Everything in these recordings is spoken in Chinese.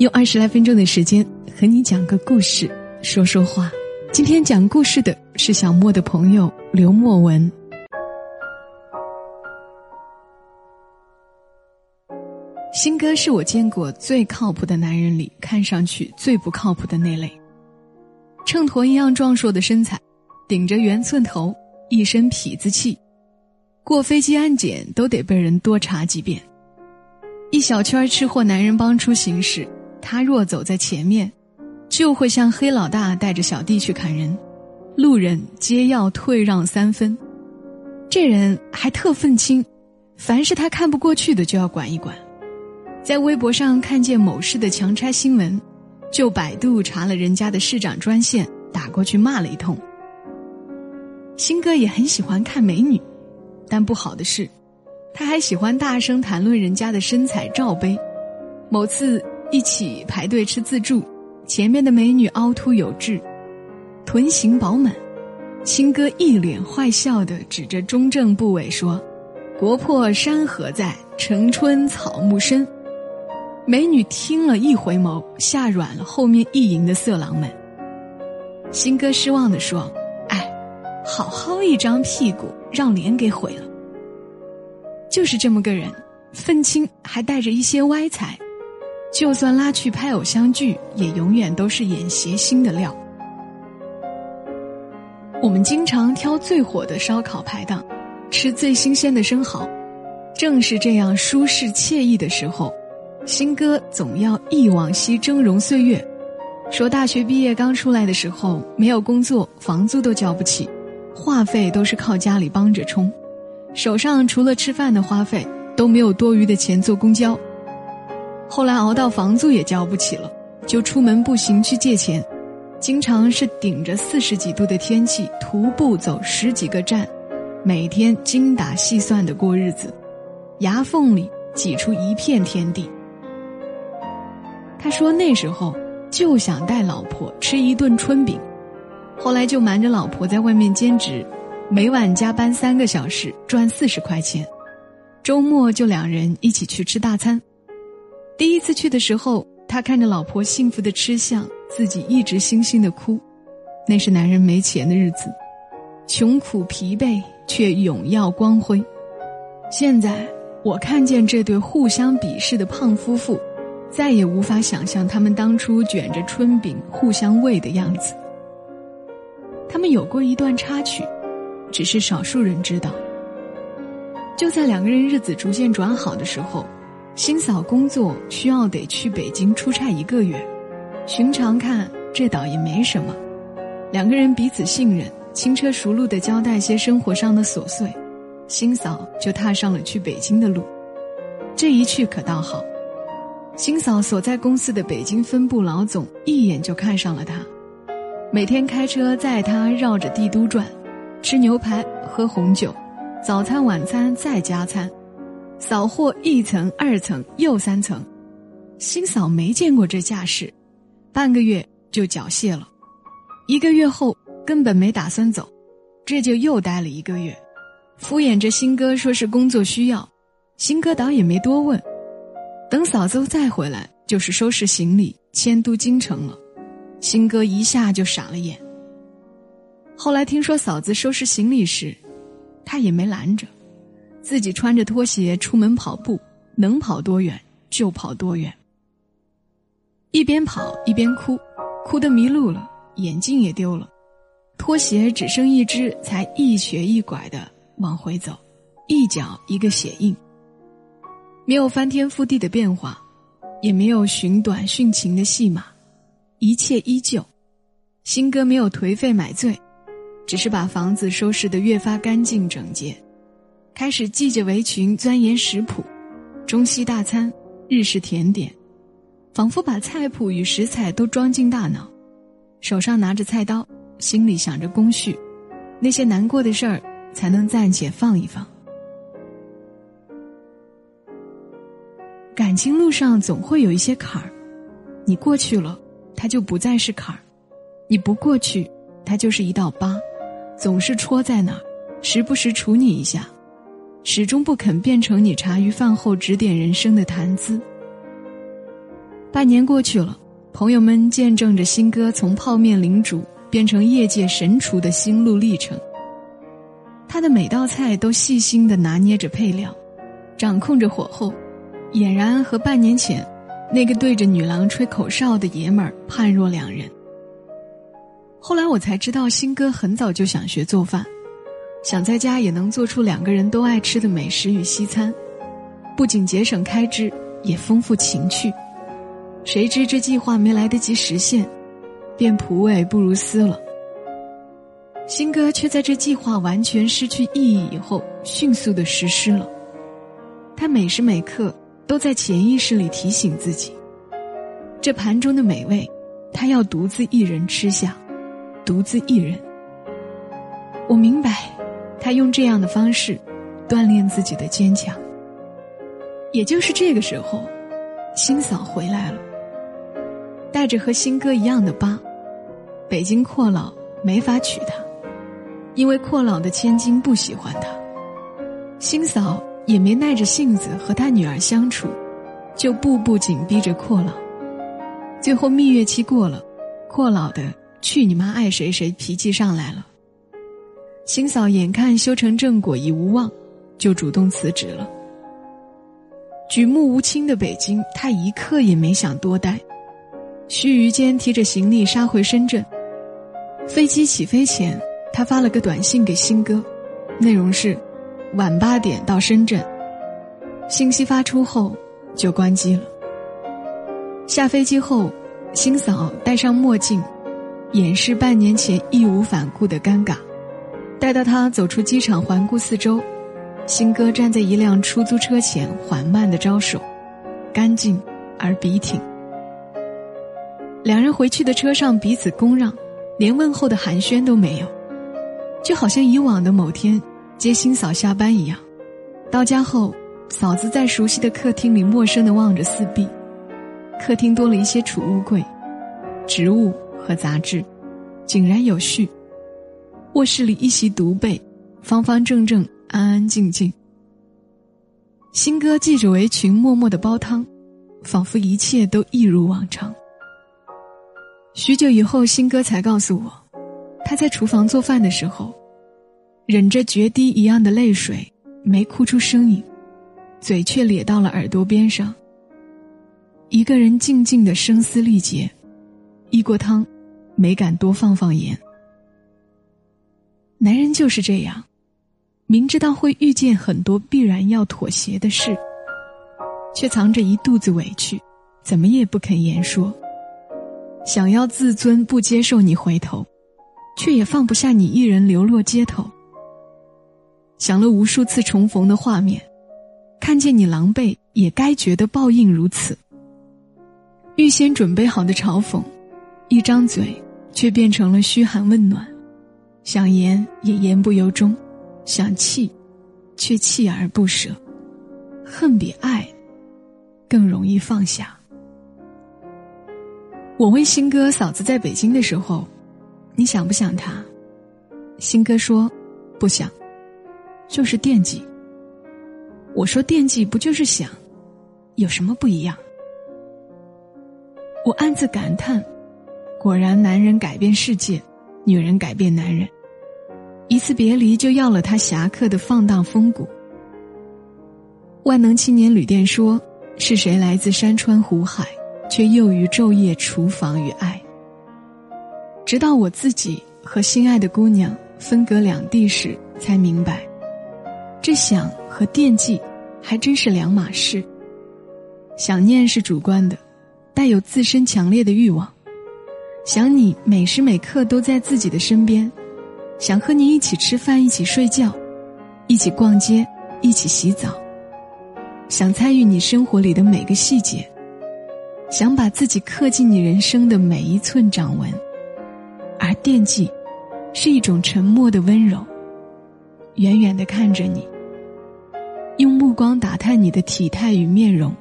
用二十来分钟的时间和你讲个故事，说说话。今天讲故事的是小莫的朋友刘墨文。新哥是我见过最靠谱的男人里看上去最不靠谱的那类。秤砣一样壮硕的身材，顶着圆寸头，一身痞子气，过飞机安检都得被人多查几遍。一小圈吃货男人帮出行时。他若走在前面，就会像黑老大带着小弟去砍人，路人皆要退让三分。这人还特愤青，凡是他看不过去的就要管一管。在微博上看见某市的强拆新闻，就百度查了人家的市长专线，打过去骂了一通。新哥也很喜欢看美女，但不好的是，他还喜欢大声谈论人家的身材罩杯。某次。一起排队吃自助，前面的美女凹凸有致，臀型饱满，青哥一脸坏笑的指着中正部位说：“国破山河在，城春草木深。”美女听了一回眸，吓软了后面意淫的色狼们。新哥失望的说：“哎，好好一张屁股，让脸给毁了。”就是这么个人，愤青还带着一些歪财。就算拉去拍偶像剧，也永远都是演谐星的料。我们经常挑最火的烧烤排档，吃最新鲜的生蚝。正是这样舒适惬意的时候，新歌总要忆往昔峥嵘岁月，说大学毕业刚出来的时候没有工作，房租都交不起，话费都是靠家里帮着充，手上除了吃饭的花费都没有多余的钱坐公交。后来熬到房租也交不起了，就出门步行去借钱，经常是顶着四十几度的天气徒步走十几个站，每天精打细算的过日子，牙缝里挤出一片天地。他说那时候就想带老婆吃一顿春饼，后来就瞒着老婆在外面兼职，每晚加班三个小时赚四十块钱，周末就两人一起去吃大餐。第一次去的时候，他看着老婆幸福的吃相，自己一直悻悻的哭。那是男人没钱的日子，穷苦疲惫却永耀光辉。现在我看见这对互相鄙视的胖夫妇，再也无法想象他们当初卷着春饼互相喂的样子。他们有过一段插曲，只是少数人知道。就在两个人日子逐渐转好的时候。新嫂工作需要得去北京出差一个月，寻常看这倒也没什么，两个人彼此信任，轻车熟路的交代些生活上的琐碎，新嫂就踏上了去北京的路。这一去可倒好，新嫂所在公司的北京分部老总一眼就看上了她，每天开车载她绕着帝都转，吃牛排喝红酒，早餐晚餐再加餐。扫货一层二层又三层，新嫂没见过这架势，半个月就缴械了，一个月后根本没打算走，这就又待了一个月，敷衍着新哥说是工作需要，新哥倒也没多问，等嫂子再回来就是收拾行李迁都京城了，新哥一下就傻了眼。后来听说嫂子收拾行李时，他也没拦着。自己穿着拖鞋出门跑步，能跑多远就跑多远。一边跑一边哭，哭得迷路了，眼镜也丢了，拖鞋只剩一只，才一瘸一拐的往回走，一脚一个血印。没有翻天覆地的变化，也没有寻短殉情的戏码，一切依旧。新哥没有颓废买醉，只是把房子收拾得越发干净整洁。开始系着围裙钻研食谱，中西大餐，日式甜点，仿佛把菜谱与食材都装进大脑，手上拿着菜刀，心里想着工序，那些难过的事儿才能暂且放一放。感情路上总会有一些坎儿，你过去了，它就不再是坎儿；你不过去，它就是一道疤，总是戳在那儿，时不时杵你一下，始终不肯变成你茶余饭后指点人生的谈资。半年过去了，朋友们见证着新哥从泡面领主变成业界神厨的心路历程。他的每道菜都细心的拿捏着配料，掌控着火候。俨然和半年前那个对着女郎吹口哨的爷们儿判若两人。后来我才知道，新哥很早就想学做饭，想在家也能做出两个人都爱吃的美食与西餐，不仅节省开支，也丰富情趣。谁知这计划没来得及实现，便仆尾不如丝了。新哥却在这计划完全失去意义以后，迅速的实施了。他每时每刻。都在潜意识里提醒自己：这盘中的美味，他要独自一人吃下，独自一人。我明白，他用这样的方式锻炼自己的坚强。也就是这个时候，新嫂回来了，带着和新哥一样的疤。北京阔老没法娶她，因为阔老的千金不喜欢她。新嫂。也没耐着性子和他女儿相处，就步步紧逼着阔老。最后蜜月期过了，阔老的去你妈爱谁谁脾气上来了。新嫂眼看修成正果已无望，就主动辞职了。举目无亲的北京，他一刻也没想多待，须臾间提着行李杀回深圳。飞机起飞前，他发了个短信给新哥，内容是。晚八点到深圳，信息发出后就关机了。下飞机后，新嫂戴上墨镜，掩饰半年前义无反顾的尴尬。待到他走出机场，环顾四周，新哥站在一辆出租车前，缓慢的招手，干净而笔挺。两人回去的车上彼此恭让，连问候的寒暄都没有，就好像以往的某天。接新嫂下班一样，到家后，嫂子在熟悉的客厅里陌生的望着四壁，客厅多了一些储物柜，植物和杂志，井然有序。卧室里一席独背，方方正正，安安静静。新哥系着围裙，默默的煲汤，仿佛一切都一如往常。许久以后，新哥才告诉我，他在厨房做饭的时候。忍着决堤一样的泪水，没哭出声音，嘴却咧到了耳朵边上。一个人静静的声嘶力竭，一锅汤，没敢多放放盐。男人就是这样，明知道会遇见很多必然要妥协的事，却藏着一肚子委屈，怎么也不肯言说。想要自尊，不接受你回头，却也放不下你一人流落街头。想了无数次重逢的画面，看见你狼狈，也该觉得报应如此。预先准备好的嘲讽，一张嘴却变成了嘘寒问暖，想言也言不由衷，想气，却锲而不舍。恨比爱更容易放下。我问新哥嫂子在北京的时候，你想不想他？新哥说，不想。就是惦记。我说惦记不就是想，有什么不一样？我暗自感叹，果然男人改变世界，女人改变男人。一次别离就要了他侠客的放荡风骨。万能青年旅店说：“是谁来自山川湖海，却囿于昼夜厨房与爱？”直到我自己和心爱的姑娘分隔两地时，才明白。这想和惦记，还真是两码事。想念是主观的，带有自身强烈的欲望，想你每时每刻都在自己的身边，想和你一起吃饭，一起睡觉，一起逛街，一起洗澡，想参与你生活里的每个细节。想把自己刻进你人生的每一寸掌纹，而惦记，是一种沉默的温柔。远远的看着你，用目光打探你的体态与面容，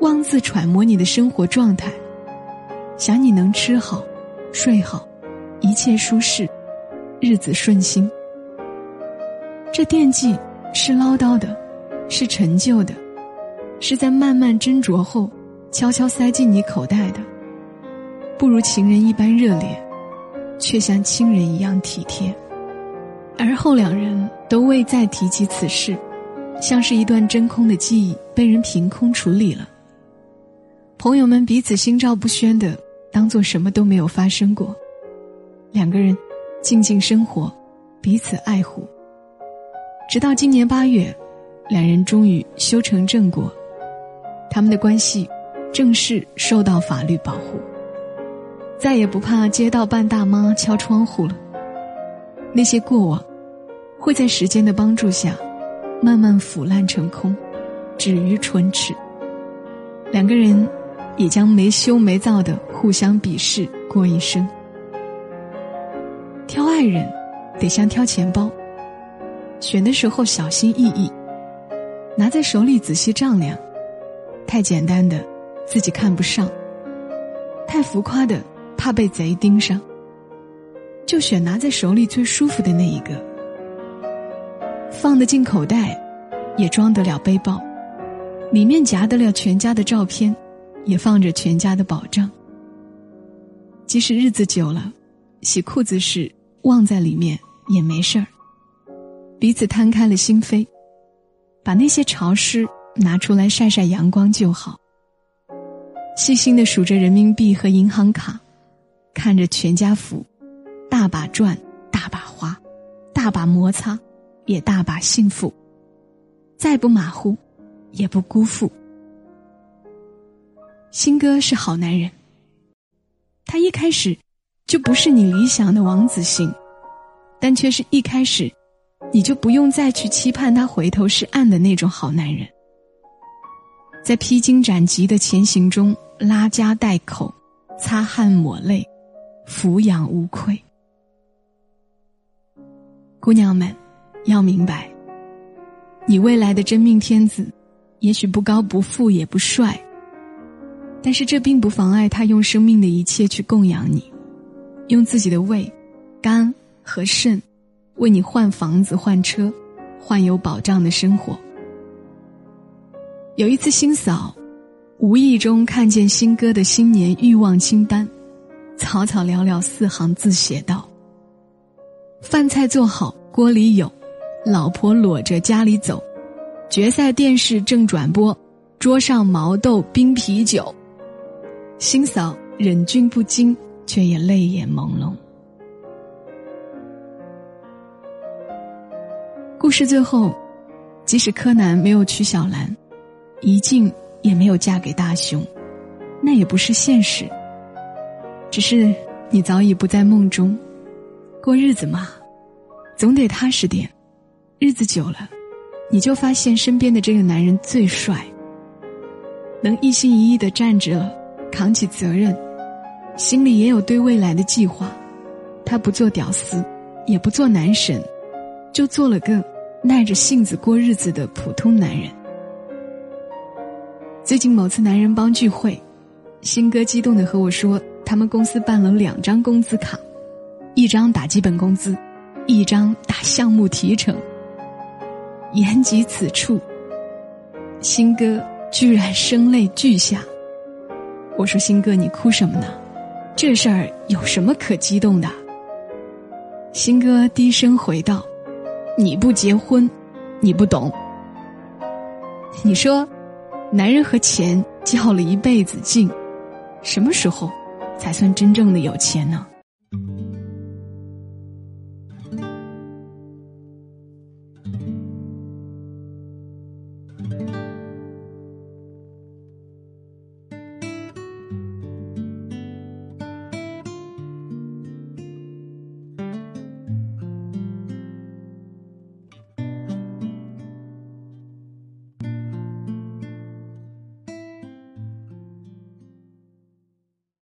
妄自揣摩你的生活状态，想你能吃好、睡好，一切舒适，日子顺心。这惦记是唠叨的，是陈旧的，是在慢慢斟酌后。悄悄塞进你口袋的，不如情人一般热烈，却像亲人一样体贴。而后两人都未再提起此事，像是一段真空的记忆被人凭空处理了。朋友们彼此心照不宣的，当做什么都没有发生过。两个人静静生活，彼此爱护。直到今年八月，两人终于修成正果，他们的关系。正式受到法律保护，再也不怕街道办大妈敲窗户了。那些过往，会在时间的帮助下，慢慢腐烂成空，止于唇齿。两个人，也将没羞没臊的互相鄙视过一生。挑爱人，得像挑钱包，选的时候小心翼翼，拿在手里仔细丈量。太简单的。自己看不上，太浮夸的怕被贼盯上，就选拿在手里最舒服的那一个，放得进口袋，也装得了背包，里面夹得了全家的照片，也放着全家的保障。即使日子久了，洗裤子时忘在里面也没事儿。彼此摊开了心扉，把那些潮湿拿出来晒晒阳光就好。细心的数着人民币和银行卡，看着全家福，大把赚，大把花，大把摩擦，也大把幸福。再不马虎，也不辜负。新哥是好男人。他一开始就不是你理想的王子型，但却是一开始你就不用再去期盼他回头是岸的那种好男人。在披荆斩棘的前行中。拉家带口，擦汗抹泪，抚养无愧。姑娘们，要明白，你未来的真命天子，也许不高不富也不帅，但是这并不妨碍他用生命的一切去供养你，用自己的胃、肝和肾，为你换房子、换车，换有保障的生活。有一次，新嫂。无意中看见新哥的新年欲望清单，草草寥寥四行字写道：“饭菜做好锅里有，老婆裸着家里走，决赛电视正转播，桌上毛豆冰啤酒。”新嫂忍俊不禁，却也泪眼朦胧。故事最后，即使柯南没有娶小兰，一静。也没有嫁给大雄，那也不是现实。只是你早已不在梦中，过日子嘛，总得踏实点。日子久了，你就发现身边的这个男人最帅，能一心一意的站着，扛起责任，心里也有对未来的计划。他不做屌丝，也不做男神，就做了个耐着性子过日子的普通男人。最近某次男人帮聚会，新哥激动的和我说，他们公司办了两张工资卡，一张打基本工资，一张打项目提成。言及此处，新哥居然声泪俱下。我说：“新哥，你哭什么呢？这事儿有什么可激动的？”新哥低声回道：“你不结婚，你不懂。你说。”男人和钱较了一辈子劲，什么时候才算真正的有钱呢？